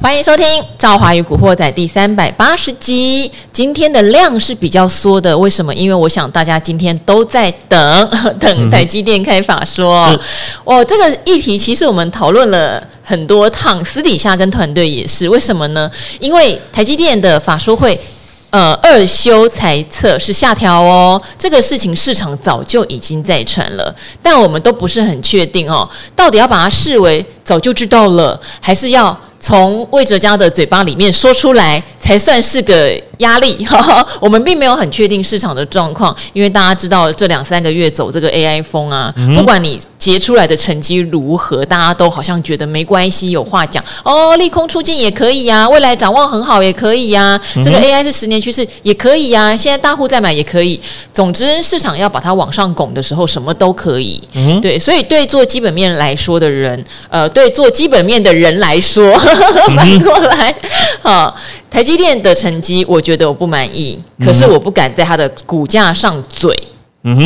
欢迎收听《赵华与古惑仔》第三百八十集。今天的量是比较缩的，为什么？因为我想大家今天都在等 等台积电开法说。哦、嗯，这个议题其实我们讨论了很多趟，私底下跟团队也是。为什么呢？因为台积电的法说会。呃，二修财测是下调哦，这个事情市场早就已经在传了，但我们都不是很确定哦，到底要把它视为早就知道了，还是要从魏哲家的嘴巴里面说出来才算是个。压力，哈哈，我们并没有很确定市场的状况，因为大家知道这两三个月走这个 AI 风啊，嗯、不管你结出来的成绩如何，大家都好像觉得没关系，有话讲。哦，利空出尽也可以呀、啊，未来展望很好也可以呀、啊，这个 AI 是十年趋势也可以呀、啊，现在大户在买也可以，总之市场要把它往上拱的时候，什么都可以，嗯、对，所以对做基本面来说的人，呃，对做基本面的人来说，反过来，好。台积电的成绩，我觉得我不满意，可是我不敢在它的股价上嘴。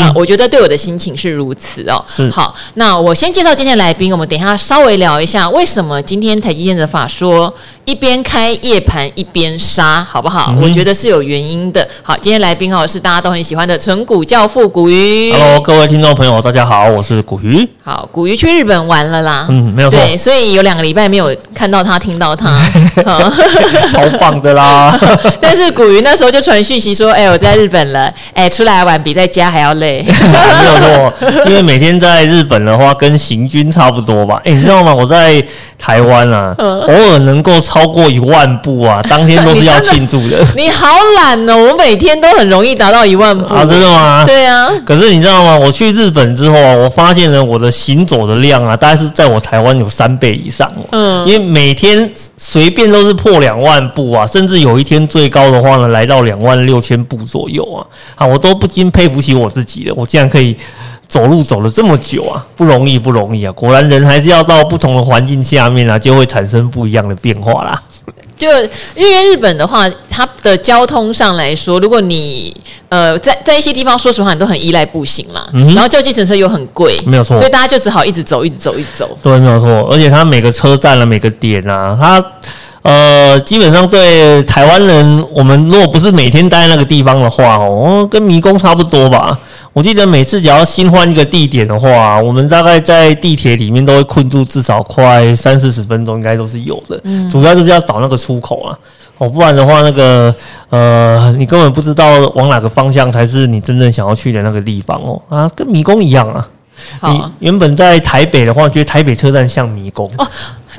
啊，我觉得对我的心情是如此哦。是好，那我先介绍今天的来宾，我们等一下稍微聊一下为什么今天台积电的法说一边开夜盘一边杀，好不好？嗯、我觉得是有原因的。好，今天来宾哦是大家都很喜欢的纯股教父古鱼。Hello，各位听众朋友，大家好，我是古鱼。好，古鱼去日本玩了啦。嗯，没有错。对，所以有两个礼拜没有看到他，听到他，超棒的啦。但是古鱼那时候就传讯息说：“哎，我在日本了，哎，出来玩比在家还。”要累，没有错，因为每天在日本的话，跟行军差不多吧。哎，你知道吗？我在台湾啊，偶尔能够超过一万步啊，当天都是要庆祝的。你好懒哦，我每天都很容易达到一万步啊，真的吗？对啊。可是你知道吗？我去日本之后啊，我发现了我的行走的量啊，大概是在我台湾有三倍以上。嗯，因为每天随便都是破两万步啊，甚至有一天最高的话呢，来到两万六千步左右啊。啊，我都不禁佩服起我。自己的，我竟然可以走路走了这么久啊，不容易，不容易啊！果然人还是要到不同的环境下面啊，就会产生不一样的变化啦。就因为日本的话，它的交通上来说，如果你呃在在一些地方，说实话，你都很依赖步行啦，嗯、然后叫计程车又很贵，没有错，所以大家就只好一直走，一直走，一直走。对，没有错。而且它每个车站啊，每个点啊，它。呃，基本上对台湾人，我们如果不是每天待在那个地方的话，哦，跟迷宫差不多吧。我记得每次只要新换一个地点的话，我们大概在地铁里面都会困住至少快三四十分钟，应该都是有的。嗯，主要就是要找那个出口啊，哦，不然的话，那个呃，你根本不知道往哪个方向才是你真正想要去的那个地方哦，啊，跟迷宫一样啊。你原本在台北的话，觉得台北车站像迷宫哦。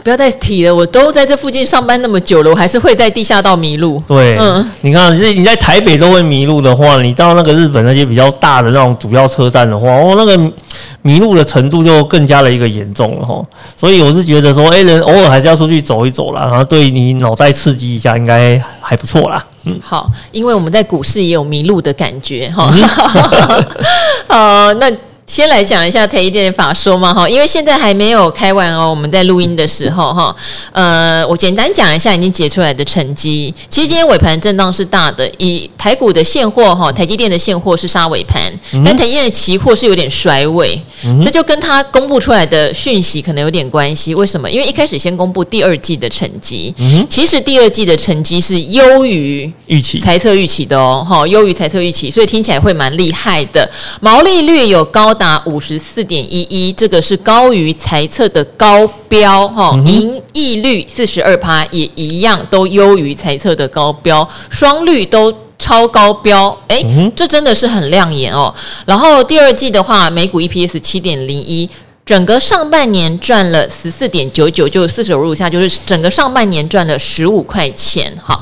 不要再提了，我都在这附近上班那么久了，我还是会在地下道迷路。对，嗯，你看，你你在台北都会迷路的话，你到那个日本那些比较大的那种主要车站的话，哦，那个迷路的程度就更加的一个严重了哈。所以我是觉得说，哎，人偶尔还是要出去走一走啦，然后对你脑袋刺激一下，应该还不错啦。嗯，好，因为我们在股市也有迷路的感觉哈。好，那。先来讲一下台积电的法说嘛哈，因为现在还没有开完哦。我们在录音的时候哈，呃，我简单讲一下已经解出来的成绩。其实今天尾盘震荡是大的，以台股的现货哈，台积电的现货是杀尾盘，但台积电的期货是有点甩尾，这就跟他公布出来的讯息可能有点关系。为什么？因为一开始先公布第二季的成绩，其实第二季的成绩是优于预期、财测预期的哦，哈，优于财测预期，所以听起来会蛮厉害的，毛利率有高。达五十四点一一，这个是高于猜测的高标哈，盈利率四十二趴也一样，都优于猜测的高标，双率都超高标，哎，这真的是很亮眼哦。然后第二季的话，每股 EPS 七点零一，整个上半年赚了十四点九九，就四舍五入下，就是整个上半年赚了十五块钱，哈。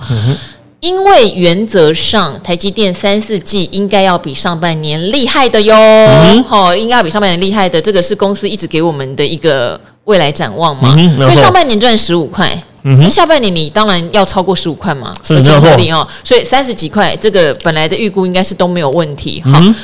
因为原则上，台积电三四季应该要比上半年厉害的哟，好、嗯，应该要比上半年厉害的，这个是公司一直给我们的一个未来展望嘛。嗯、所以上半年赚十五块，那下半年你当然要超过十五块嘛，是没错哦。所以三十几块，这个本来的预估应该是都没有问题。好，嗯、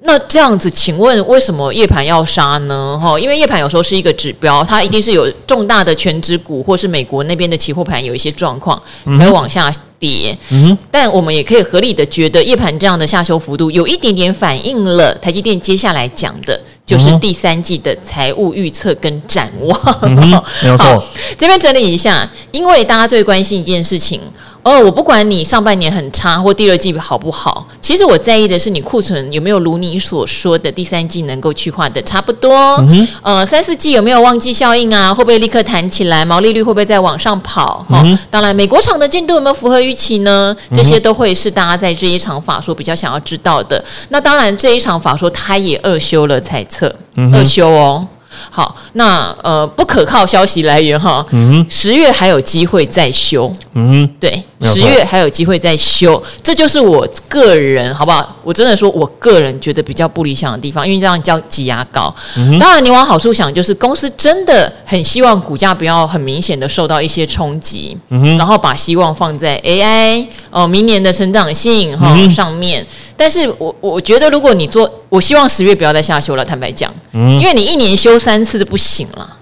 那这样子，请问为什么夜盘要杀呢？哈，因为夜盘有时候是一个指标，它一定是有重大的权值股或是美国那边的期货盘有一些状况才会往下。跌。嗯，但我们也可以合理的觉得，夜盘这样的下修幅度，有一点点反映了台积电接下来讲的，就是第三季的财务预测跟展望。嗯、没有错，这边整理一下，因为大家最关心一件事情。哦，我不管你上半年很差或第二季好不好，其实我在意的是你库存有没有如你所说的第三季能够去化的差不多。嗯、呃，三四季有没有旺季效应啊？会不会立刻弹起来？毛利率会不会再往上跑？哈、嗯哦，当然，美国厂的进度有没有符合预期呢？这些都会是大家在这一场法说比较想要知道的。那当然，这一场法说他也二修了猜测，嗯、二修哦。好，那呃不可靠消息来源哈，嗯，十月还有机会再修，嗯，对，十月还有机会再修，这就是我个人好不好？我真的说我个人觉得比较不理想的地方，因为这样叫挤牙膏。嗯、当然，你往好处想，就是公司真的很希望股价不要很明显的受到一些冲击，嗯，然后把希望放在 AI 哦、呃，明年的成长性哈、嗯、上面。但是我我觉得，如果你做，我希望十月不要再下修了。坦白讲，嗯，因为你一年修三次都不行了，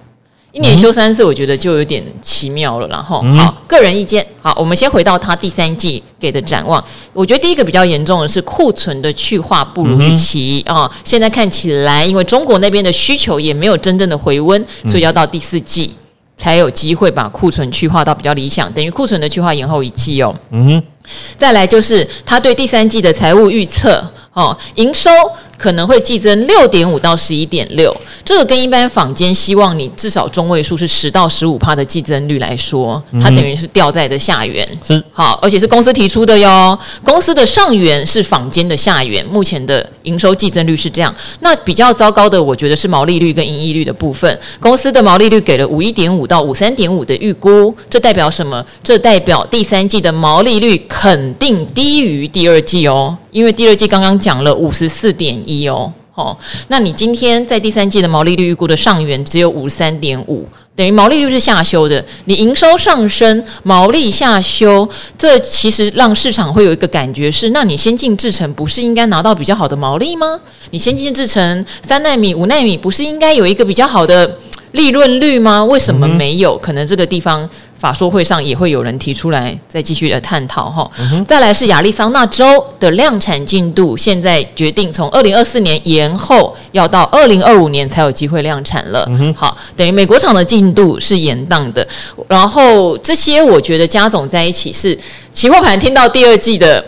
一年修三次，我觉得就有点奇妙了。然后，好，个人意见，好，我们先回到他第三季给的展望。我觉得第一个比较严重的是库存的去化不如预期啊。现在看起来，因为中国那边的需求也没有真正的回温，所以要到第四季才有机会把库存去化到比较理想，等于库存的去化延后一季哦。嗯。再来就是他对第三季的财务预测，哦，营收。可能会季增六点五到十一点六，这个跟一般坊间希望你至少中位数是十到十五趴的季增率来说，它等于是掉在的下缘，是好，而且是公司提出的哟。公司的上缘是坊间的下缘，目前的营收季增率是这样。那比较糟糕的，我觉得是毛利率跟盈利率的部分。公司的毛利率给了五一点五到五三点五的预估，这代表什么？这代表第三季的毛利率肯定低于第二季哦。因为第二季刚刚讲了五十四点一哦，哦，那你今天在第三季的毛利率预估的上缘只有五十三点五，等于毛利率是下修的。你营收上升，毛利下修，这其实让市场会有一个感觉是：那你先进制程不是应该拿到比较好的毛利吗？你先进制程三纳米、五纳米不是应该有一个比较好的利润率吗？为什么没有？可能这个地方。法说会上也会有人提出来，再继续的探讨哈。再来是亚利桑那州的量产进度，现在决定从二零二四年延后，要到二零二五年才有机会量产了。好，等于美国厂的进度是延宕的。然后这些我觉得加总在一起是期货盘听到第二季的。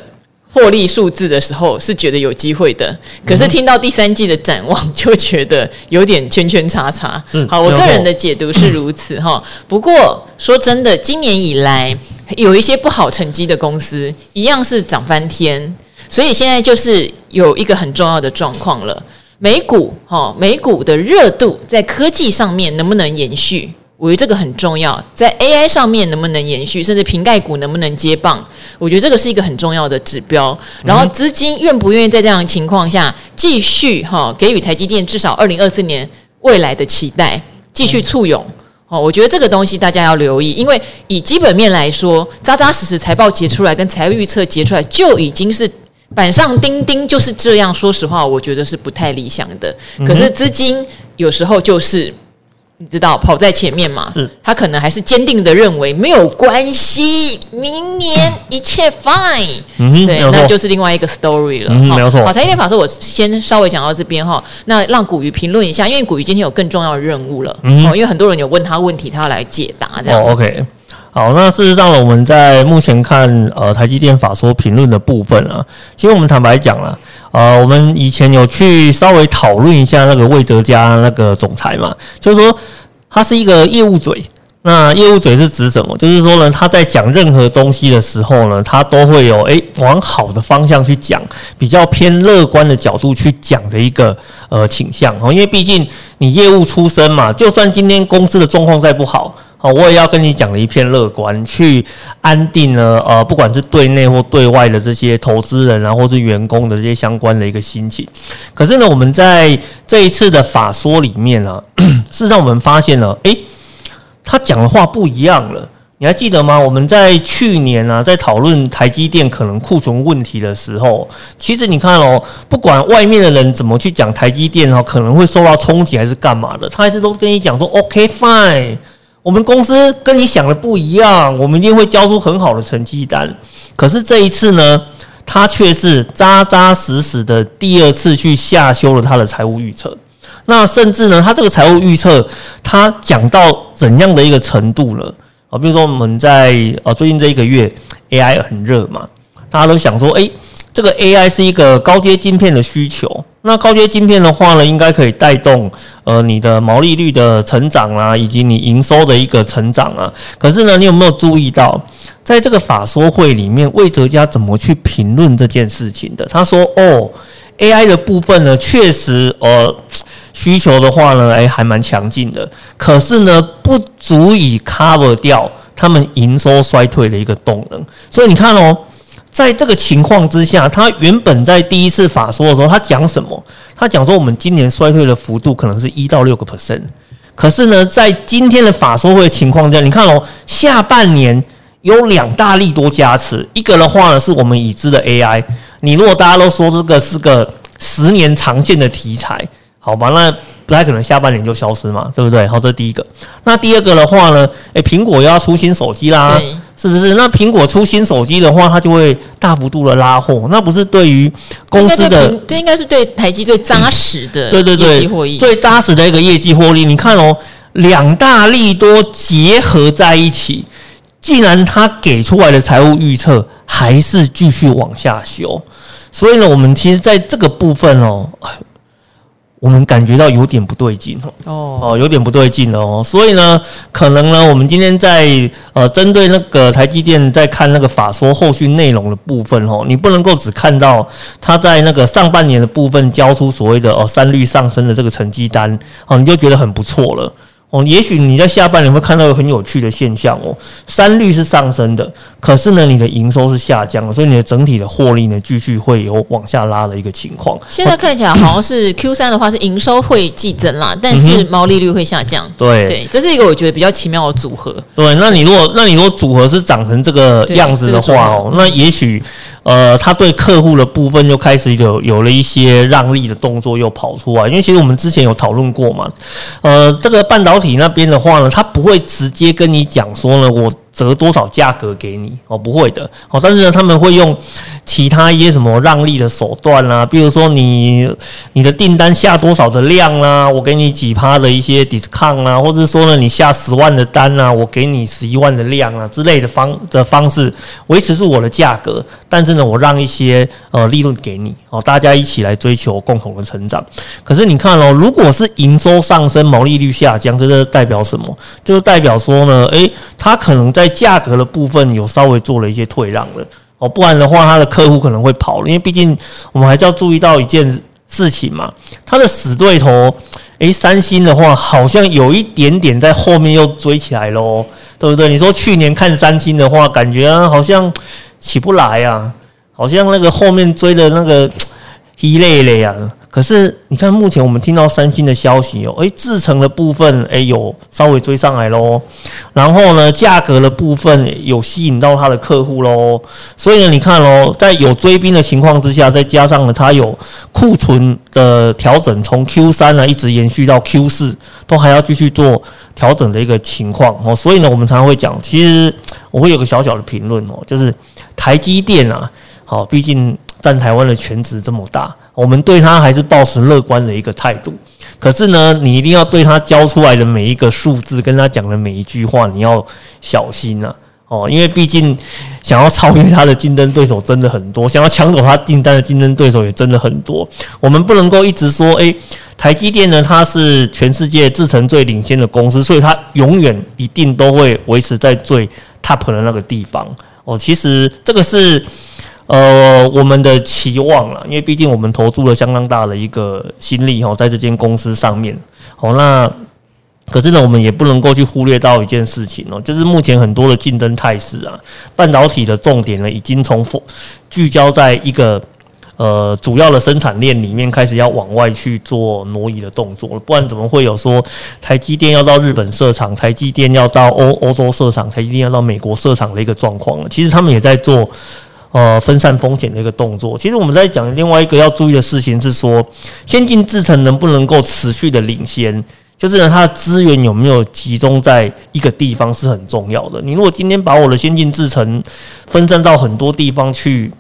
获利数字的时候是觉得有机会的，可是听到第三季的展望就觉得有点圈圈叉叉。好，我个人的解读是如此哈。不过说真的，今年以来有一些不好成绩的公司一样是涨翻天，所以现在就是有一个很重要的状况了。美股哈，美股的热度在科技上面能不能延续？我觉得这个很重要，在 AI 上面能不能延续，甚至瓶盖股能不能接棒？我觉得这个是一个很重要的指标。然后资金愿不愿意在这样的情况下继续哈给予台积电至少二零二四年未来的期待，继续簇拥哦。我觉得这个东西大家要留意，因为以基本面来说，扎扎实实财报结出来跟财务预测结出来就已经是板上钉钉，就是这样。说实话，我觉得是不太理想的。可是资金有时候就是。你知道跑在前面嘛？是，他可能还是坚定的认为没有关系，明年一切 fine。嗯，对，那就是另外一个 story 了。嗯，没有错。好，台积电法说，我先稍微讲到这边哈。那让古鱼评论一下，因为古鱼今天有更重要的任务了。嗯，因为很多人有问他问题，他要来解答这样。哦，OK。好，那事实上呢我们在目前看呃台积电法说评论的部分啊，其实我们坦白讲了。呃，我们以前有去稍微讨论一下那个魏哲家那个总裁嘛，就是说他是一个业务嘴。那业务嘴是指什么？就是说呢，他在讲任何东西的时候呢，他都会有诶往好的方向去讲，比较偏乐观的角度去讲的一个呃倾向哦。因为毕竟你业务出身嘛，就算今天公司的状况再不好。好，我也要跟你讲的一片乐观，去安定呢，呃，不管是对内或对外的这些投资人啊，或是员工的这些相关的一个心情。可是呢，我们在这一次的法说里面呢，事实上我们发现了，诶，他讲的话不一样了。你还记得吗？我们在去年啊，在讨论台积电可能库存问题的时候，其实你看哦，不管外面的人怎么去讲台积电哦，可能会受到冲击还是干嘛的，他一直都跟你讲说，OK fine。我们公司跟你想的不一样，我们一定会交出很好的成绩单。可是这一次呢，他却是扎扎实实的第二次去下修了他的财务预测。那甚至呢，他这个财务预测，他讲到怎样的一个程度了啊？比如说我们在呃最近这一个月，AI 很热嘛，大家都想说，诶，这个 AI 是一个高阶晶片的需求。那高阶晶片的话呢，应该可以带动呃你的毛利率的成长啊，以及你营收的一个成长啊。可是呢，你有没有注意到，在这个法说会里面，魏哲家怎么去评论这件事情的？他说：“哦，AI 的部分呢，确实呃需求的话呢，诶，还蛮强劲的。可是呢，不足以 cover 掉他们营收衰退的一个动能。所以你看哦。”在这个情况之下，他原本在第一次法说的时候，他讲什么？他讲说我们今年衰退的幅度可能是一到六个 percent。可是呢，在今天的法说会的情况下，你看哦，下半年有两大利多加持，一个的话呢是我们已知的 AI。你如果大家都说这个是个十年长线的题材，好吧，那不太可能下半年就消失嘛，对不对？好，这第一个。那第二个的话呢，诶，苹果又要出新手机啦。是不是？那苹果出新手机的话，它就会大幅度的拉货，那不是对于公司的，这应该是对台积最扎实的，对对对，最扎实的一个业绩获利。你看哦，两大利多结合在一起，既然它给出来的财务预测还是继续往下修，所以呢，我们其实在这个部分哦。我们感觉到有点不对劲哦。哦，有点不对劲哦，所以呢，可能呢，我们今天在呃针对那个台积电在看那个法说后续内容的部分哦，你不能够只看到它在那个上半年的部分交出所谓的哦三率上升的这个成绩单哦，你就觉得很不错了。哦，也许你在下半年会看到一个很有趣的现象哦，三率是上升的，可是呢，你的营收是下降的，所以你的整体的获利呢，继续会有往下拉的一个情况。现在看起来好像是 Q 三的话是营收会季增啦，但是毛利率会下降。嗯、对对，这是一个我觉得比较奇妙的组合。对，那你如果那你如果组合是长成这个样子的话哦，那也许。呃，他对客户的部分又开始有有了一些让利的动作又跑出来，因为其实我们之前有讨论过嘛，呃，这个半导体那边的话呢，他不会直接跟你讲说呢，我。折多少价格给你哦？不会的哦，但是呢，他们会用其他一些什么让利的手段啊，比如说你你的订单下多少的量啊，我给你几趴的一些 discount 啊，或者说呢，你下十万的单啊，我给你十一万的量啊之类的方的方式维持住我的价格，但是呢，我让一些呃利润给你哦，大家一起来追求共同的成长。可是你看哦，如果是营收上升，毛利率下降，这个代表什么？就是代表说呢，诶，它可能在价格的部分有稍微做了一些退让了哦，不然的话，他的客户可能会跑，因为毕竟我们还是要注意到一件事情嘛，他的死对头，诶，三星的话好像有一点点在后面又追起来喽，对不对？你说去年看三星的话，感觉好像起不来啊，好像那个后面追的那个 一累累啊。可是你看，目前我们听到三星的消息哦，诶，制程的部分诶有稍微追上来喽，然后呢，价格的部分有吸引到他的客户喽，所以呢，你看喽，在有追兵的情况之下，再加上呢，它有库存的调整，从 Q 三呢一直延续到 Q 四，都还要继续做调整的一个情况哦，所以呢，我们常常会讲，其实我会有个小小的评论哦，就是台积电啊，好，毕竟占台湾的全值这么大。我们对他还是抱持乐观的一个态度，可是呢，你一定要对他交出来的每一个数字，跟他讲的每一句话，你要小心啊！哦，因为毕竟想要超越他的竞争对手真的很多，想要抢走他订单的竞争对手也真的很多。我们不能够一直说，诶，台积电呢，它是全世界制程最领先的公司，所以它永远一定都会维持在最 top 的那个地方。哦，其实这个是。呃，我们的期望了，因为毕竟我们投注了相当大的一个心力哈，在这间公司上面。好，那可是呢，我们也不能够去忽略到一件事情哦，就是目前很多的竞争态势啊，半导体的重点呢，已经从聚焦在一个呃主要的生产链里面，开始要往外去做挪移的动作了。不然怎么会有说台积电要到日本设厂，台积电要到欧欧洲设厂，台积电要到美国设厂的一个状况了？其实他们也在做。呃，分散风险的一个动作。其实我们在讲另外一个要注意的事情是说，先进制程能不能够持续的领先，就是呢，它的资源有没有集中在一个地方是很重要的。你如果今天把我的先进制程分散到很多地方去。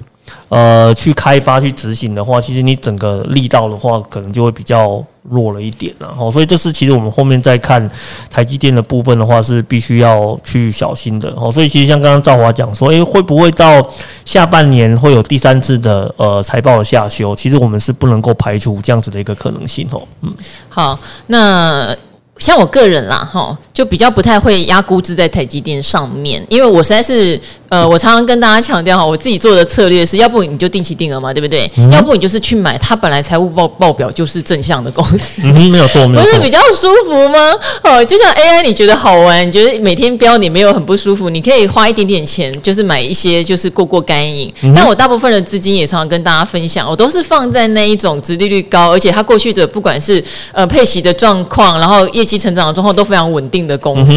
呃，去开发、去执行的话，其实你整个力道的话，可能就会比较弱了一点，然后，所以这是其实我们后面再看台积电的部分的话，是必须要去小心的。哦，所以其实像刚刚赵华讲说，诶，会不会到下半年会有第三次的呃财报的下修？其实我们是不能够排除这样子的一个可能性哦。嗯，好，那。像我个人啦，哈，就比较不太会压估值在台积电上面，因为我实在是，呃，我常常跟大家强调哈，我自己做的策略是，要不你就定期定额嘛，对不对？嗯、要不你就是去买它本来财务报报表就是正向的公司，嗯，没有错，没有错，不是比较舒服吗？哦，就像 AI，你觉得好玩，你觉得每天标你没有很不舒服，你可以花一点点钱，就是买一些就是过过干瘾。嗯、但我大部分的资金也常常跟大家分享，我都是放在那一种殖利率高，而且它过去的不管是呃配息的状况，然后业绩。成长的状况都非常稳定的公司，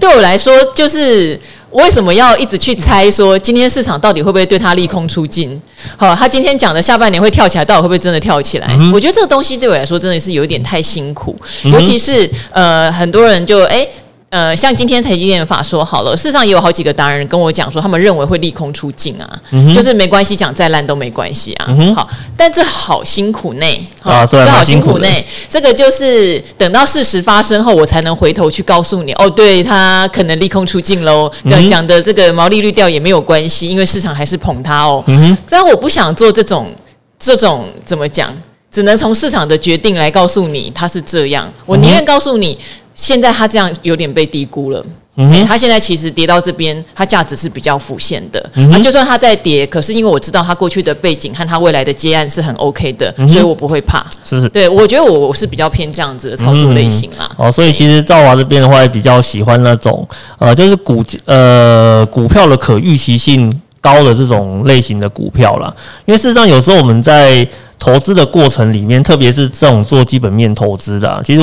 对我来说，就是为什么要一直去猜说今天市场到底会不会对它利空出尽？好，他今天讲的下半年会跳起来，到底会不会真的跳起来？我觉得这个东西对我来说真的是有点太辛苦，尤其是呃，很多人就哎。诶呃，像今天台积电法说好了，事实上也有好几个达人跟我讲说，他们认为会利空出尽啊，嗯、就是没关系，讲再烂都没关系啊。嗯、好，但这好辛苦呢，啊，对，这好辛苦呢。这个就是等到事实发生后，我才能回头去告诉你，哦，对，他可能利空出尽喽。这样讲的这个毛利率掉也没有关系，因为市场还是捧他哦。嗯、但我不想做这种这种怎么讲，只能从市场的决定来告诉你他是这样，我宁愿告诉你。现在它这样有点被低估了，嗯哼，它现在其实跌到这边，它价值是比较浮现的。那、嗯、就算它在跌，可是因为我知道它过去的背景和它未来的接案是很 OK 的，嗯、所以我不会怕。是是，对，我觉得我我是比较偏这样子的操作类型啦。哦，所以其实赵华这边的话，也比较喜欢那种呃，就是股呃股票的可预期性高的这种类型的股票啦。因为事实上有时候我们在投资的过程里面，特别是这种做基本面投资的，其实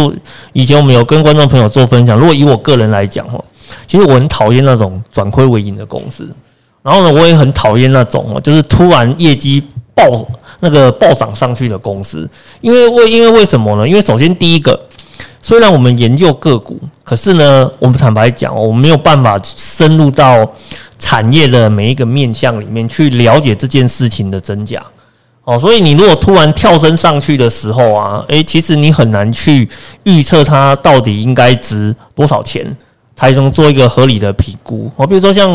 以前我们有跟观众朋友做分享。如果以我个人来讲，哈，其实我很讨厌那种转亏为盈的公司。然后呢，我也很讨厌那种哦就是突然业绩暴那个暴涨上去的公司。因为为因为为什么呢？因为首先第一个，虽然我们研究个股，可是呢，我们坦白讲，我们没有办法深入到产业的每一个面向里面去了解这件事情的真假。哦，所以你如果突然跳升上去的时候啊，诶，其实你很难去预测它到底应该值多少钱，才能做一个合理的评估。哦，比如说像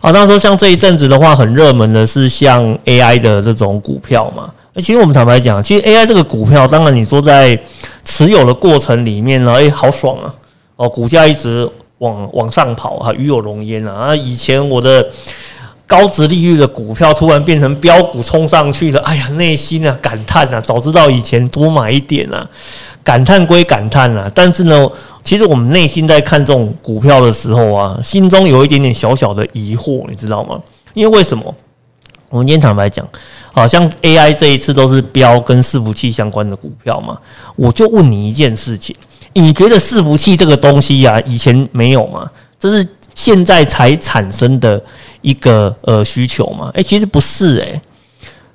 啊，那时说像这一阵子的话，很热门的是像 AI 的这种股票嘛。诶，其实我们坦白讲，其实 AI 这个股票，当然你说在持有的过程里面呢，诶，好爽啊！哦，股价一直往往上跑啊，与有荣焉啊。啊，以前我的。高值利率的股票突然变成标股冲上去了，哎呀，内心啊感叹啊，早知道以前多买一点啊！感叹归感叹啊，但是呢，其实我们内心在看这种股票的时候啊，心中有一点点小小的疑惑，你知道吗？因为为什么？我们今天坦白讲，好像 AI 这一次都是标跟伺服器相关的股票嘛，我就问你一件事情，你觉得伺服器这个东西呀、啊，以前没有吗？这是现在才产生的。一个呃需求嘛，哎、欸，其实不是哎、欸，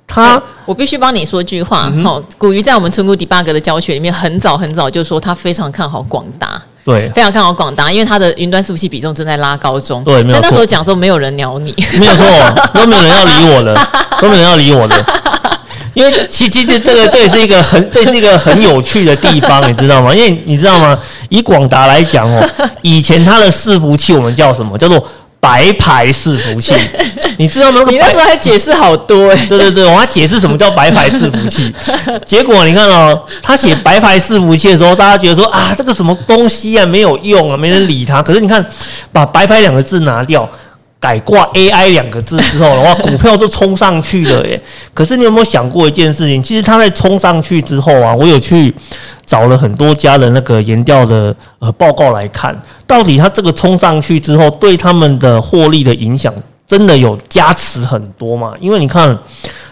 他我必须帮你说句话，好、嗯，股鱼在我们村姑 debug 的教学里面很早很早就说他非常看好广达，对，非常看好广达，因为他的云端伺服器比重正在拉高中，对，没有错。但那时候讲说没有人鸟你，没有错，都没有人要理我的，都没有人要理我的，因为其其实这个这也是一个很 这是一个很有趣的地方，你知道吗？因为你知道吗？以广达来讲哦，以前它的伺服器我们叫什么？叫做。白牌伺服器，你知道吗？你那时候还解释好多哎、欸。对对对，我还解释什么叫白牌伺服器。结果你看哦，他写白牌伺服器的时候，大家觉得说啊，这个什么东西啊，没有用啊，没人理他。可是你看，把白牌两个字拿掉，改挂 AI 两个字之后的话，股票都冲上去了耶。可是你有没有想过一件事情？其实它在冲上去之后啊，我有去。找了很多家的那个研调的呃报告来看，到底它这个冲上去之后，对他们的获利的影响真的有加持很多吗？因为你看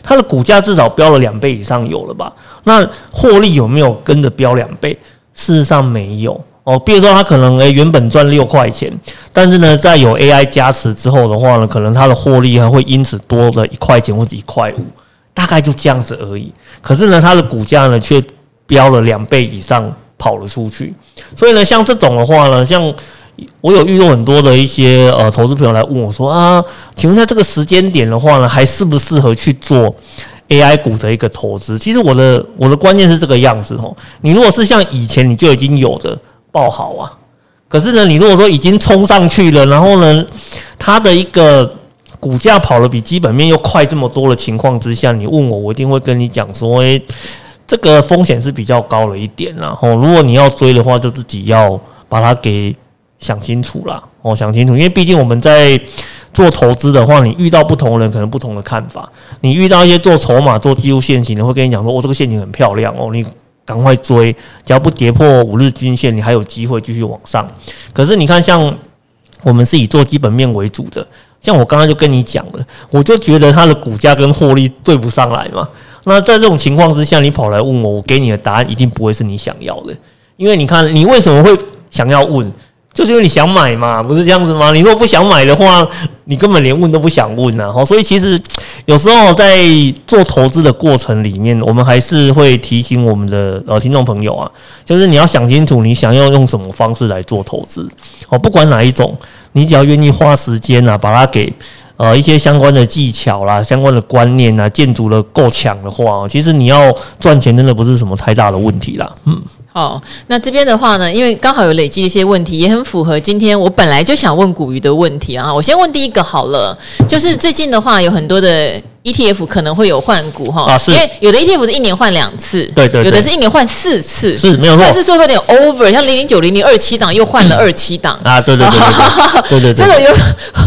它的股价至少飙了两倍以上有了吧？那获利有没有跟着飙两倍？事实上没有哦。比如说他可能诶原本赚六块钱，但是呢在有 AI 加持之后的话呢，可能他的获利还会因此多了一块钱或者一块五，大概就这样子而已。可是呢它的股价呢却飙了两倍以上跑了出去。所以呢，像这种的话呢，像我有遇到很多的一些呃投资朋友来问我说啊，请问在这个时间点的话呢，还适不适合去做 AI 股的一个投资？其实我的我的观念是这个样子哦，你如果是像以前你就已经有的爆好啊，可是呢，你如果说已经冲上去了，然后呢，它的一个股价跑得比基本面又快这么多的情况之下，你问我，我一定会跟你讲说，诶，这个风险是比较高了一点，然后如果你要追的话，就自己要把它给想清楚啦。哦，想清楚，因为毕竟我们在做投资的话，你遇到不同人，可能不同的看法。你遇到一些做筹码、做技术陷阱的，会跟你讲说，哦，这个陷阱很漂亮哦，你赶快追，只要不跌破五日均线，你还有机会继续往上。可是你看，像我们是以做基本面为主的。像我刚刚就跟你讲了，我就觉得它的股价跟获利对不上来嘛。那在这种情况之下，你跑来问我，我给你的答案一定不会是你想要的。因为你看，你为什么会想要问？就是因为你想买嘛，不是这样子吗？你如果不想买的话，你根本连问都不想问啊。所以其实有时候在做投资的过程里面，我们还是会提醒我们的呃听众朋友啊，就是你要想清楚，你想要用什么方式来做投资哦，不管哪一种。你只要愿意花时间啊，把它给呃一些相关的技巧啦、相关的观念啊，建筑的够强的话，其实你要赚钱真的不是什么太大的问题啦。嗯，好，那这边的话呢，因为刚好有累积一些问题，也很符合今天我本来就想问古鱼的问题啊。我先问第一个好了，就是最近的话有很多的。ETF 可能会有换股哈，啊，是，因为有的 ETF 是一年换两次，对，对对，有的是一年换四次，是没有错，但是是会有点 over，像零零九零零二七档又换了二七档。啊，对对对对 对。对，这个有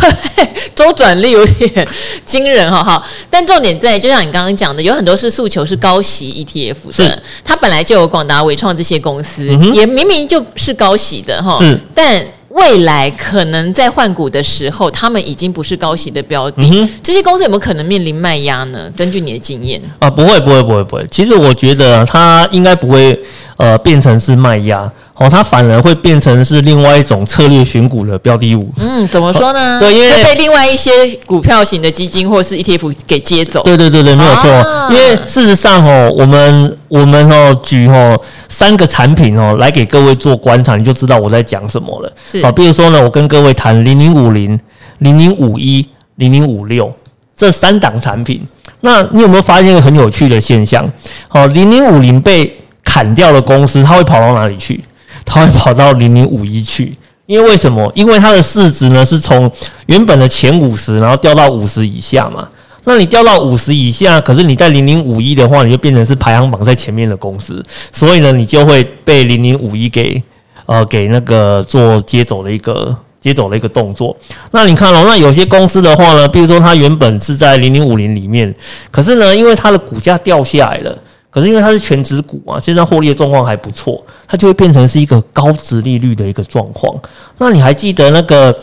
周转率有点惊人哈哈，但重点在就像你刚刚讲的，有很多是诉求是高息 ETF 的，是，它本来就有广达、伟创这些公司，嗯，也明明就是高息的哈，是，但。未来可能在换股的时候，他们已经不是高息的标的，嗯，这些公司有没有可能面临卖压呢？根据你的经验啊，不会，不会，不会，不会。其实我觉得它应该不会呃变成是卖压。哦，它反而会变成是另外一种策略选股的标的物。嗯，怎么说呢？对，因为会被另外一些股票型的基金或是 ETF 给接走。对对对对，没有错。啊、因为事实上哦，我们我们哦举哦三个产品哦来给各位做观察，你就知道我在讲什么了。是。好，比如说呢，我跟各位谈零零五零、零零五一、零零五六这三档产品，那你有没有发现一个很有趣的现象？好，零零五零被砍掉的公司，它会跑到哪里去？它会跑到零零五一去，因为为什么？因为它的市值呢是从原本的前五十，然后掉到五十以下嘛。那你掉到五十以下，可是你在零零五一的话，你就变成是排行榜在前面的公司，所以呢，你就会被零零五一给呃给那个做接走的一个接走的一个动作。那你看哦，那有些公司的话呢，比如说它原本是在零零五零里面，可是呢，因为它的股价掉下来了。可是因为它是全值股啊，现在获利的状况还不错，它就会变成是一个高值利率的一个状况。那你还记得那个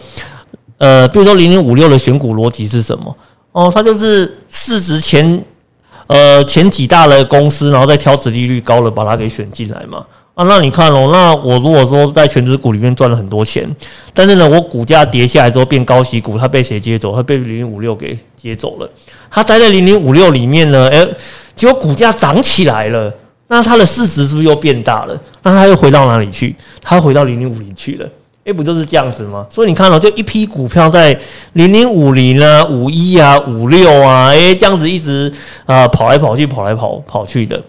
呃，比如说零零五六的选股逻辑是什么？哦，它就是市值前呃前几大的公司，然后再挑值利率高了把它给选进来嘛。啊，那你看哦，那我如果说在全值股里面赚了很多钱，但是呢，我股价跌下来之后变高息股，它被谁接走？它被零零五六给接走了。它待在零零五六里面呢，诶。结果股价涨起来了，那它的市值是不是又变大了？那它又回到哪里去？它回到零零五零去了。诶，不就是这样子吗？所以你看到、就一批股票在零零五零啊、五一啊、五六啊，诶，这样子一直啊、跑来跑去、跑来跑跑去的。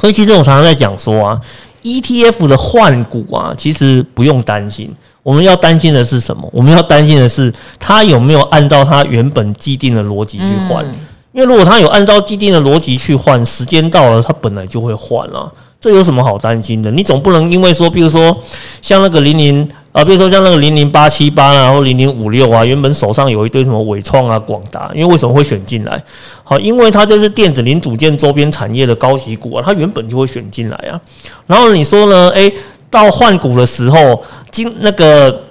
所以其实我常常在讲说啊，ETF 的换股啊，其实不用担心。我们要担心的是什么？我们要担心的是它有没有按照它原本既定的逻辑去换。因为如果他有按照既定的逻辑去换，时间到了，他本来就会换啊，这有什么好担心的？你总不能因为说，比如说像那个零零啊，比如说像那个零零八七八，然后零零五六啊，原本手上有一堆什么伟创啊、广达，因为为什么会选进来？好，因为它就是电子零组件周边产业的高息股啊，它原本就会选进来啊。然后你说呢？诶，到换股的时候，今那个。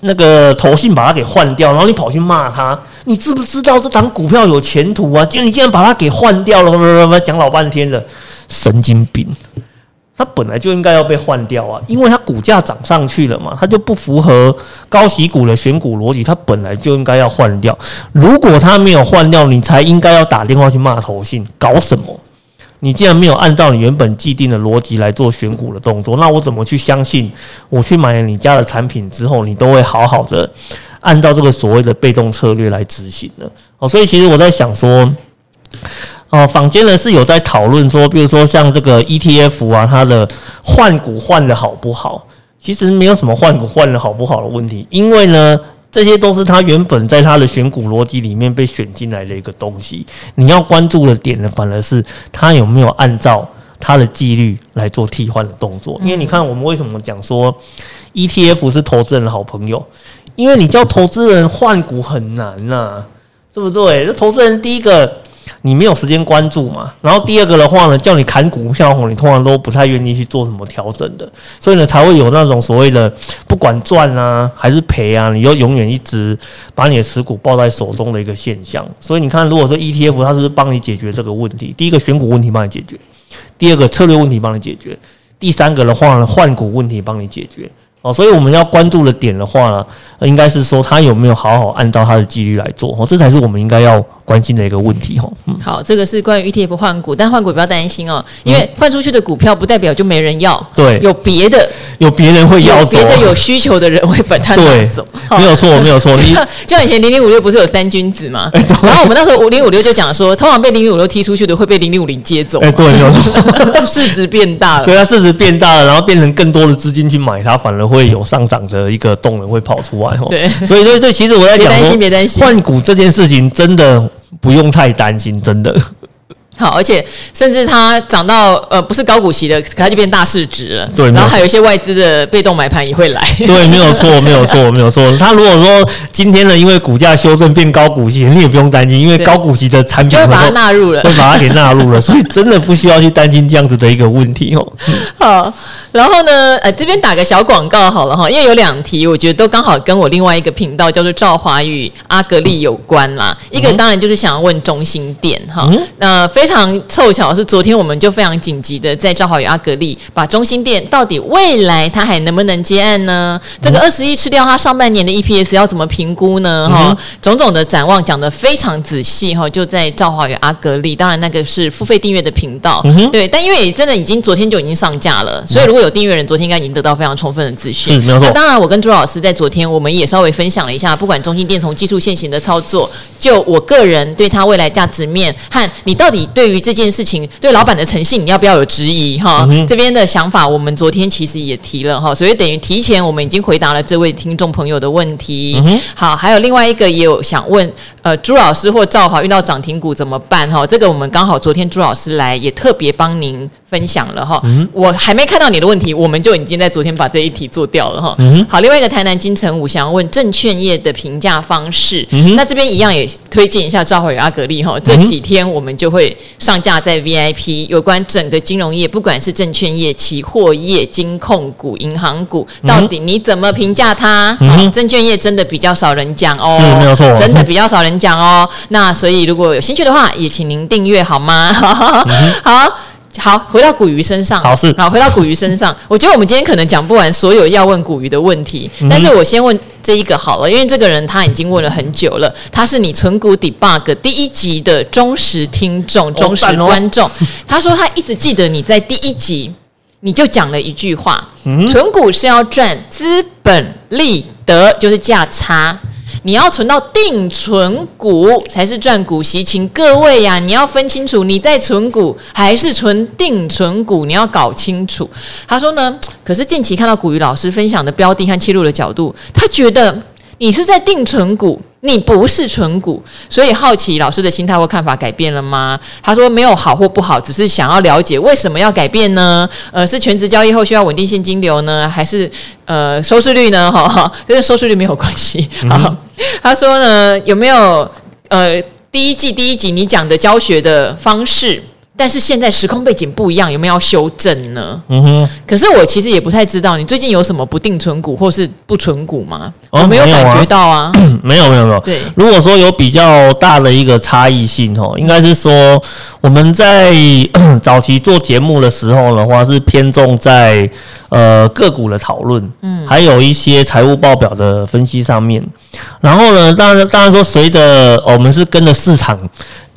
那个投信把它给换掉，然后你跑去骂他，你知不知道这档股票有前途啊？就你竟然把它给换掉了，讲老半天了，神经病！它本来就应该要被换掉啊，因为它股价涨上去了嘛，它就不符合高息股的选股逻辑，它本来就应该要换掉。如果它没有换掉，你才应该要打电话去骂投信，搞什么？你既然没有按照你原本既定的逻辑来做选股的动作，那我怎么去相信我去买了你家的产品之后，你都会好好的按照这个所谓的被动策略来执行呢？哦，所以其实我在想说，哦，坊间呢是有在讨论说，比如说像这个 ETF 啊，它的换股换的好不好？其实没有什么换股换的好不好的问题，因为呢，这些都是他原本在他的选股逻辑里面被选进来的一个东西。你要关注的点呢，反而是他有没有按照他的纪律来做替换的动作。因为你看，我们为什么讲说 ETF 是投资人的好朋友？因为你叫投资人换股很难呐、对不对？这投资人第一个。你没有时间关注嘛？然后第二个的话呢，叫你砍股票，你通常都不太愿意去做什么调整的，所以呢，才会有那种所谓的不管赚啊还是赔啊，你就永远一直把你的持股抱在手中的一个现象。所以你看，如果说 ETF 它是帮你解决这个问题，第一个选股问题帮你解决，第二个策略问题帮你解决，第三个的话呢，换股问题帮你解决。哦，所以我们要关注的点的话呢，应该是说他有没有好好按照他的纪律来做，哦，这才是我们应该要关心的一个问题，哈。嗯，好，这个是关于 ETF 换股，但换股不要担心哦，因为换出去的股票不代表就没人要，对，有别的，有别人会要走，别的有需求的人会把它拿走，没有错，没有错。你就像以前零零五六不是有三君子吗？然后我们那时候五零五六就讲说，通常被零零五六踢出去的会被零零五零接走，哎，对，没有错，市值变大了，对啊，市值变大了，然后变成更多的资金去买它，反而会有上涨。的一个动能会跑出来哦，对，所以所以这其实我在讲，别担心，别担心，换股这件事情真的不用太担心，真的。好，而且甚至它涨到呃不是高股息的，可它就变大市值了。对，然后还有一些外资的被动买盘也会来。对，没有错，没有错，没有错。它如果说今天呢，因为股价修正变高股息，你也不用担心，因为高股息的产品就会把它纳入了，会把它给纳入了，所以真的不需要去担心这样子的一个问题哦。好。然后呢，呃，这边打个小广告好了哈，因为有两题，我觉得都刚好跟我另外一个频道叫做赵华与阿格力有关啦。一个当然就是想要问中心店哈，那非常凑巧是昨天我们就非常紧急的在赵华与阿格力把中心店到底未来它还能不能接案呢？这个二十亿吃掉它上半年的 EPS 要怎么评估呢？哈，种种的展望讲得非常仔细哈，就在赵华与阿格力，当然那个是付费订阅的频道，对，但因为真的已经昨天就已经上架了，所以如果有订阅人，昨天应该已经得到非常充分的资讯。那当然，我跟朱老师在昨天，我们也稍微分享了一下，不管中心店从技术现行的操作，就我个人对他未来价值面和你到底对于这件事情对老板的诚信，你要不要有质疑？哈，嗯、这边的想法，我们昨天其实也提了哈，所以等于提前我们已经回答了这位听众朋友的问题。嗯、好，还有另外一个也有想问，呃，朱老师或赵华遇到涨停股怎么办？哈，这个我们刚好昨天朱老师来也特别帮您。分享了哈，嗯、我还没看到你的问题，我们就已经在昨天把这一题做掉了哈。嗯、好，另外一个台南金城武想要问证券业的评价方式，嗯、那这边一样也推荐一下赵华与阿格力哈。这几天我们就会上架在 VIP 有关整个金融业，不管是证券业、期货业、金控股、银行股，到底你怎么评价它？证券业真的比较少人讲哦，是没有错，真的比较少人讲哦。那所以如果有兴趣的话，也请您订阅好吗？嗯、好。好，回到古鱼身上。好是好，回到古鱼身上。我觉得我们今天可能讲不完所有要问古鱼的问题，嗯、但是我先问这一个好了，因为这个人他已经问了很久了，他是你存股 debug 第一集的忠实听众、忠实观众。哦哦、他说他一直记得你在第一集你就讲了一句话：嗯、存股是要赚资本利得，就是价差。你要存到定存股才是赚股息，请各位呀、你要分清楚，你在存股还是存定存股，你要搞清楚。他说呢，可是近期看到古雨老师分享的标的和切入的角度，他觉得你是在定存股。你不是存股，所以好奇老师的心态或看法改变了吗？他说没有好或不好，只是想要了解为什么要改变呢？呃，是全职交易后需要稳定现金流呢，还是呃收视率呢？哈哈，跟收视率没有关系。好，嗯、他说呢，有没有呃第一季第一集你讲的教学的方式？但是现在时空背景不一样，有没有要修正呢？嗯哼。可是我其实也不太知道，你最近有什么不定存股或是不存股吗？哦、我没有感觉到啊。没有没有没有。对，如果说有比较大的一个差异性哦，应该是说我们在早期做节目的时候的话，是偏重在呃个股的讨论，嗯，还有一些财务报表的分析上面。然后呢，当然当然说随着我们是跟着市场。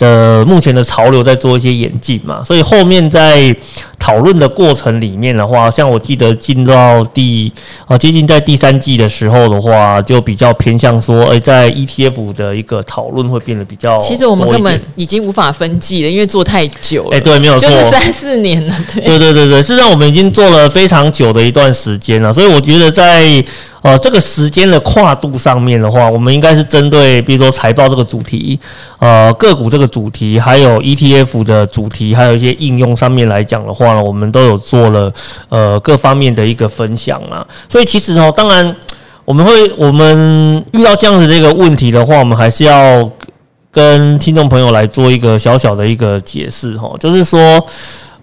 的目前的潮流在做一些演进。性嘛，所以后面在讨论的过程里面的话，像我记得进到第啊接近在第三季的时候的话，就比较偏向说，哎，在 ETF 的一个讨论会变得比较。其实我们根本已经无法分季了，因为做太久了。哎，对，没有错，就是三四年了。对，对对对对，事实上我们已经做了非常久的一段时间了，所以我觉得在。呃，这个时间的跨度上面的话，我们应该是针对，比如说财报这个主题，呃，个股这个主题，还有 ETF 的主题，还有一些应用上面来讲的话呢，我们都有做了呃各方面的一个分享啊。所以其实哦，当然我们会我们遇到这样子的一个问题的话，我们还是要跟听众朋友来做一个小小的一个解释哈，就是说。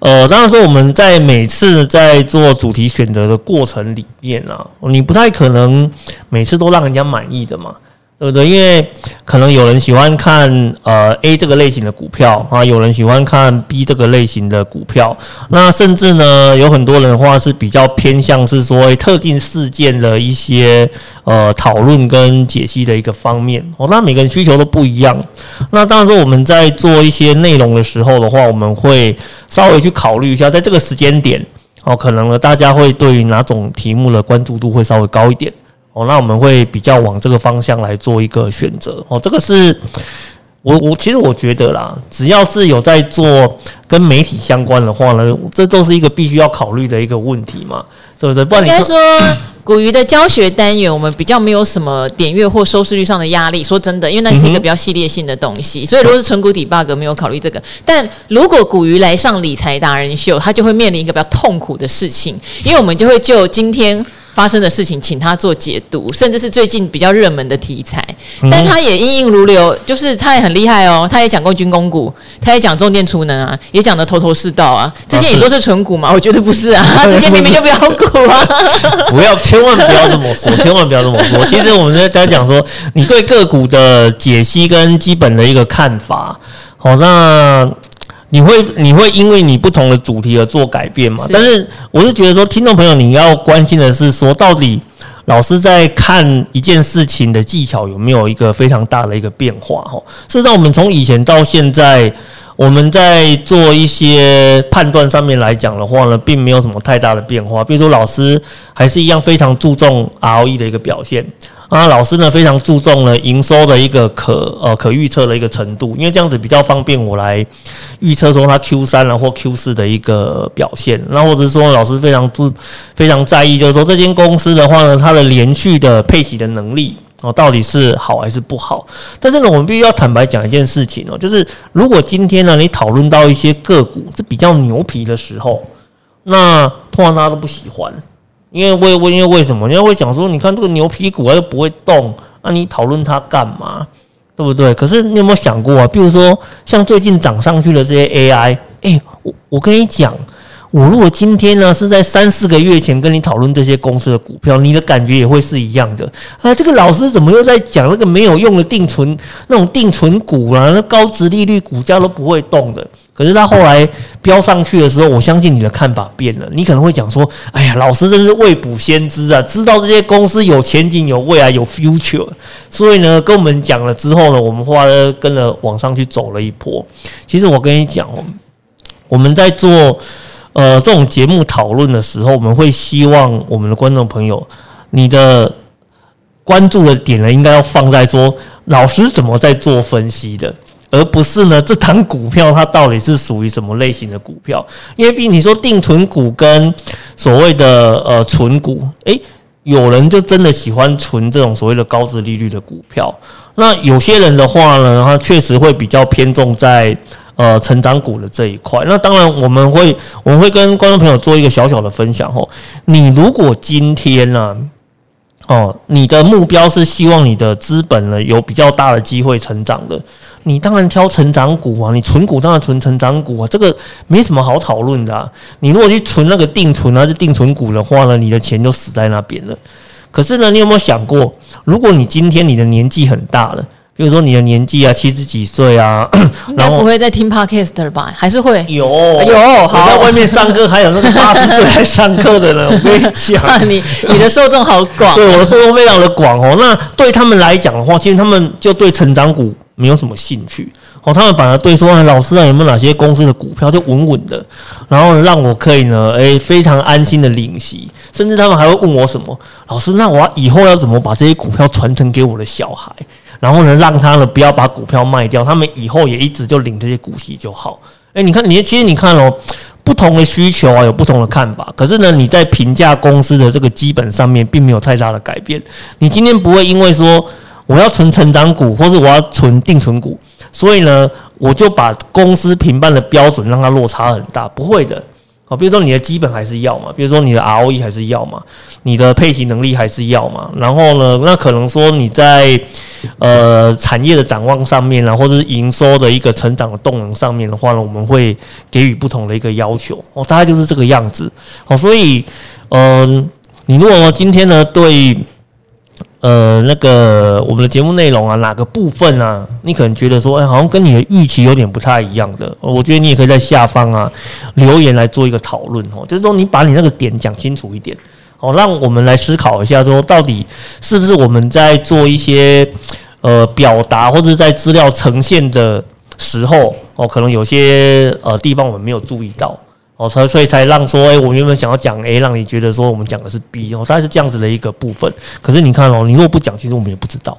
呃，当然说我们在每次在做主题选择的过程里面啊，你不太可能每次都让人家满意的嘛。对不对？因为可能有人喜欢看呃 A 这个类型的股票啊，有人喜欢看 B 这个类型的股票。那甚至呢，有很多人的话是比较偏向是说特定事件的一些呃讨论跟解析的一个方面哦。那每个人需求都不一样。那当然说我们在做一些内容的时候的话，我们会稍微去考虑一下，在这个时间点哦，可能呢大家会对于哪种题目的关注度会稍微高一点。哦，那我们会比较往这个方向来做一个选择。哦，这个是我我其实我觉得啦，只要是有在做跟媒体相关的话呢，这都是一个必须要考虑的一个问题嘛，对不对？不然你应该说，古鱼的教学单元，我们比较没有什么点阅或收视率上的压力。说真的，因为那是一个比较系列性的东西，所以如果是纯股 debug 没有考虑这个。但如果古鱼来上理财达人秀，他就会面临一个比较痛苦的事情，因为我们就会就今天。发生的事情，请他做解读，甚至是最近比较热门的题材，但他也应应如流，就是他也很厉害哦，他也讲过军工股，他也讲重电储能啊，也讲的头头是道啊。这些你说是纯股吗？我觉得不是啊，这些明明就标股啊！不要，千万不要这么说，千万不要这么说。其实我们在在讲说，你对个股的解析跟基本的一个看法，好，那。你会你会因为你不同的主题而做改变吗？但是我是觉得说，听众朋友你要关心的是说，到底老师在看一件事情的技巧有没有一个非常大的一个变化？哈，事实上，我们从以前到现在，我们在做一些判断上面来讲的话呢，并没有什么太大的变化。比如说，老师还是一样非常注重 ROE 的一个表现。啊，老师呢非常注重了营收的一个可呃可预测的一个程度，因为这样子比较方便我来预测说它 Q 三然或 Q 四的一个表现。那或者是说老师非常注非常在意，就是说这间公司的话呢，它的连续的配息的能力哦，到底是好还是不好？但是呢，我们必须要坦白讲一件事情哦，就是如果今天呢你讨论到一些个股是比较牛皮的时候，那通常大家都不喜欢。因为为为因为为什么？因为会讲说，你看这个牛皮股它又不会动，那你讨论它干嘛？对不对？可是你有没有想过啊？比如说像最近涨上去的这些 AI，哎，我我跟你讲。我如果今天呢是在三四个月前跟你讨论这些公司的股票，你的感觉也会是一样的啊。这个老师怎么又在讲那个没有用的定存那种定存股啊？那高值利率股价都不会动的。可是他后来飙上去的时候，我相信你的看法变了。你可能会讲说：“哎呀，老师真是未卜先知啊，知道这些公司有前景、有未来、有 future。”所以呢，跟我们讲了之后呢，我们后来跟着往上去走了一波。其实我跟你讲哦，我们在做。呃，这种节目讨论的时候，我们会希望我们的观众朋友，你的关注的点呢，应该要放在说老师怎么在做分析的，而不是呢这档股票它到底是属于什么类型的股票。因为毕竟你说定存股跟所谓的呃存股，诶，有人就真的喜欢存这种所谓的高值利率的股票，那有些人的话呢，他确实会比较偏重在。呃，成长股的这一块，那当然我们会我们会跟观众朋友做一个小小的分享吼。你如果今天呢，哦，你的目标是希望你的资本呢有比较大的机会成长的，你当然挑成长股啊，你存股当然存成长股啊，这个没什么好讨论的啊。你如果去存那个定存啊，是定存股的话呢，你的钱就死在那边了。可是呢，你有没有想过，如果你今天你的年纪很大了？比如说你的年纪啊，七十几岁啊，应该不会再听 podcast 了吧？还是会有有？好，在外面上课还有那个八十岁来上课的人，我跟你讲，你你的受众好广，对，我的受众非常的广哦。那对他们来讲的话，其实他们就对成长股没有什么兴趣。哦，他们反而对说，哎，老师啊，有没有哪些公司的股票就稳稳的，然后让我可以呢，哎，非常安心的领息，甚至他们还会问我什么，老师，那我以后要怎么把这些股票传承给我的小孩，然后呢，让他呢不要把股票卖掉，他们以后也一直就领这些股息就好。哎，你看，你其实你看哦，不同的需求啊，有不同的看法，可是呢，你在评价公司的这个基本上面，并没有太大的改变。你今天不会因为说我要存成长股，或是我要存定存股。所以呢，我就把公司评判的标准让它落差很大，不会的。哦，比如说你的基本还是要嘛，比如说你的 ROE 还是要嘛，你的配型能力还是要嘛。然后呢，那可能说你在呃产业的展望上面啊，或者是营收的一个成长的动能上面的话呢，我们会给予不同的一个要求。哦，大概就是这个样子。好，所以嗯、你如果今天呢对。呃，那个我们的节目内容啊，哪个部分啊，你可能觉得说，哎，好像跟你的预期有点不太一样的，我觉得你也可以在下方啊留言来做一个讨论哦。就是说，你把你那个点讲清楚一点，哦，让我们来思考一下，说到底是不是我们在做一些呃表达或者在资料呈现的时候，哦，可能有些呃地方我们没有注意到。哦，所所以才让说，诶、欸，我原本想要讲 A，让你觉得说我们讲的是 B 哦，大概是这样子的一个部分。可是你看哦，你如果不讲，其实我们也不知道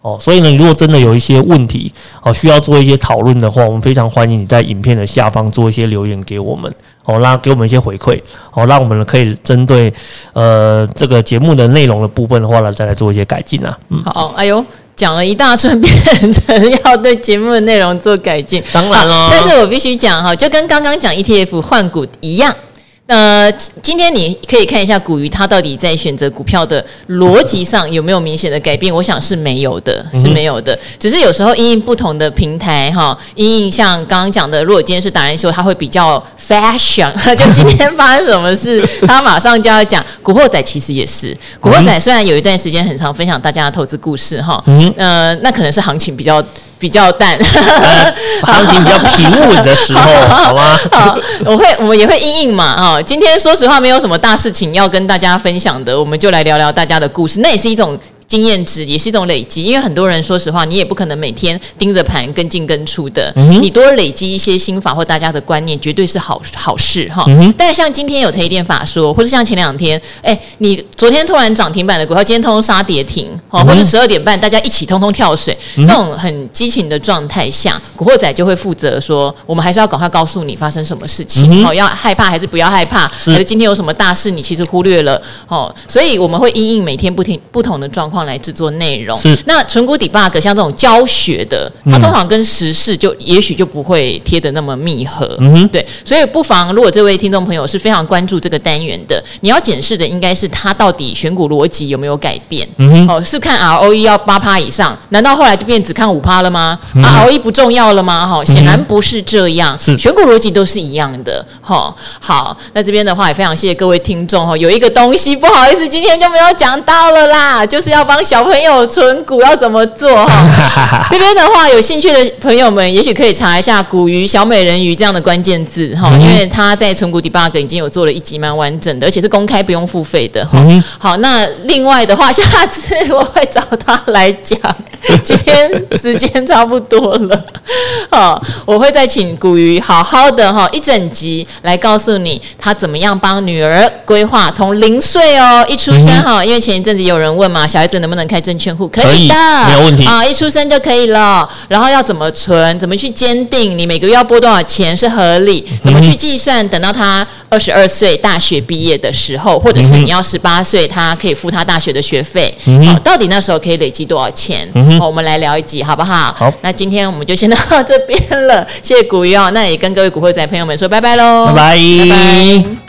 哦。所以呢，你如果真的有一些问题哦，需要做一些讨论的话，我们非常欢迎你在影片的下方做一些留言给我们哦，那给我们一些回馈哦，让我们可以针对呃这个节目的内容的部分的话呢，再来做一些改进啊。嗯，好，哎呦。讲了一大串，变成要对节目的内容做改进，当然了。但是我必须讲哈，就跟刚刚讲 ETF 换股一样。呃，今天你可以看一下古鱼，他到底在选择股票的逻辑上有没有明显的改变？我想是没有的，是没有的。只是有时候因应不同的平台哈，因应像刚刚讲的，如果今天是达人秀，他会比较 fashion，就今天发生什么事，他马上就要讲。古惑仔其实也是，古惑仔虽然有一段时间很常分享大家的投资故事哈，呃，那可能是行情比较。比较淡，行情比较平稳的时候，好吗？好，我会，我们也会应应嘛，哈。今天说实话，没有什么大事情要跟大家分享的，我们就来聊聊大家的故事，那也是一种。经验值也是一种累积，因为很多人说实话，你也不可能每天盯着盘跟进跟出的。嗯、你多累积一些心法或大家的观念，绝对是好好事哈。嗯、但是像今天有推电法说，或者像前两天，哎，你昨天突然涨停板的股票，今天通通杀跌停，哦，或者十二点半大家一起通通跳水，嗯、这种很激情的状态下，古惑仔就会负责说，我们还是要赶快告诉你发生什么事情，好、嗯，要害怕还是不要害怕？是还是今天有什么大事你其实忽略了？哦，所以我们会因应每天不停不同的状况来制作内容。是那纯股 debug 像这种教学的，它通常跟时事就也许就不会贴的那么密合。嗯哼，对，所以不妨如果这位听众朋友是非常关注这个单元的，你要检视的应该是它到底选股逻辑有没有改变。嗯哼，哦，是看 ROE 要八趴以上，难道后来就变只看五趴了吗？嗯、ROE 不重要了吗？哈，显然不是这样。是选股逻辑都是一样的。哈，好，那这边的话也非常谢谢各位听众哈，有一个东西不好意思，今天就没有讲到了啦，就是要帮小。朋友存股要怎么做哈？这边的话，有兴趣的朋友们，也许可以查一下“股鱼小美人鱼”这样的关键字哈，因为他在存股 debug 已经有做了一集蛮完整的，而且是公开不用付费的哈。好，那另外的话，下次我会找他来讲。今天时间差不多了，好，我会再请古鱼好好的哈一整集来告诉你他怎么样帮女儿规划从零岁哦一出生哈，因为前一阵子有人问嘛，小孩子能不能开证券户？可以的，没有问题啊，一出生就可以了。然后要怎么存？怎么去坚定？你每个月要拨多少钱是合理？怎么去计算？等到他二十二岁大学毕业的时候，或者是你要十八岁，他可以付他大学的学费。好，到底那时候可以累积多少钱？好，我们来聊一集好不好？好，那今天我们就先到这边了。谢谢古玉哦，那也跟各位古惑仔朋友们说拜拜喽，拜拜，拜拜。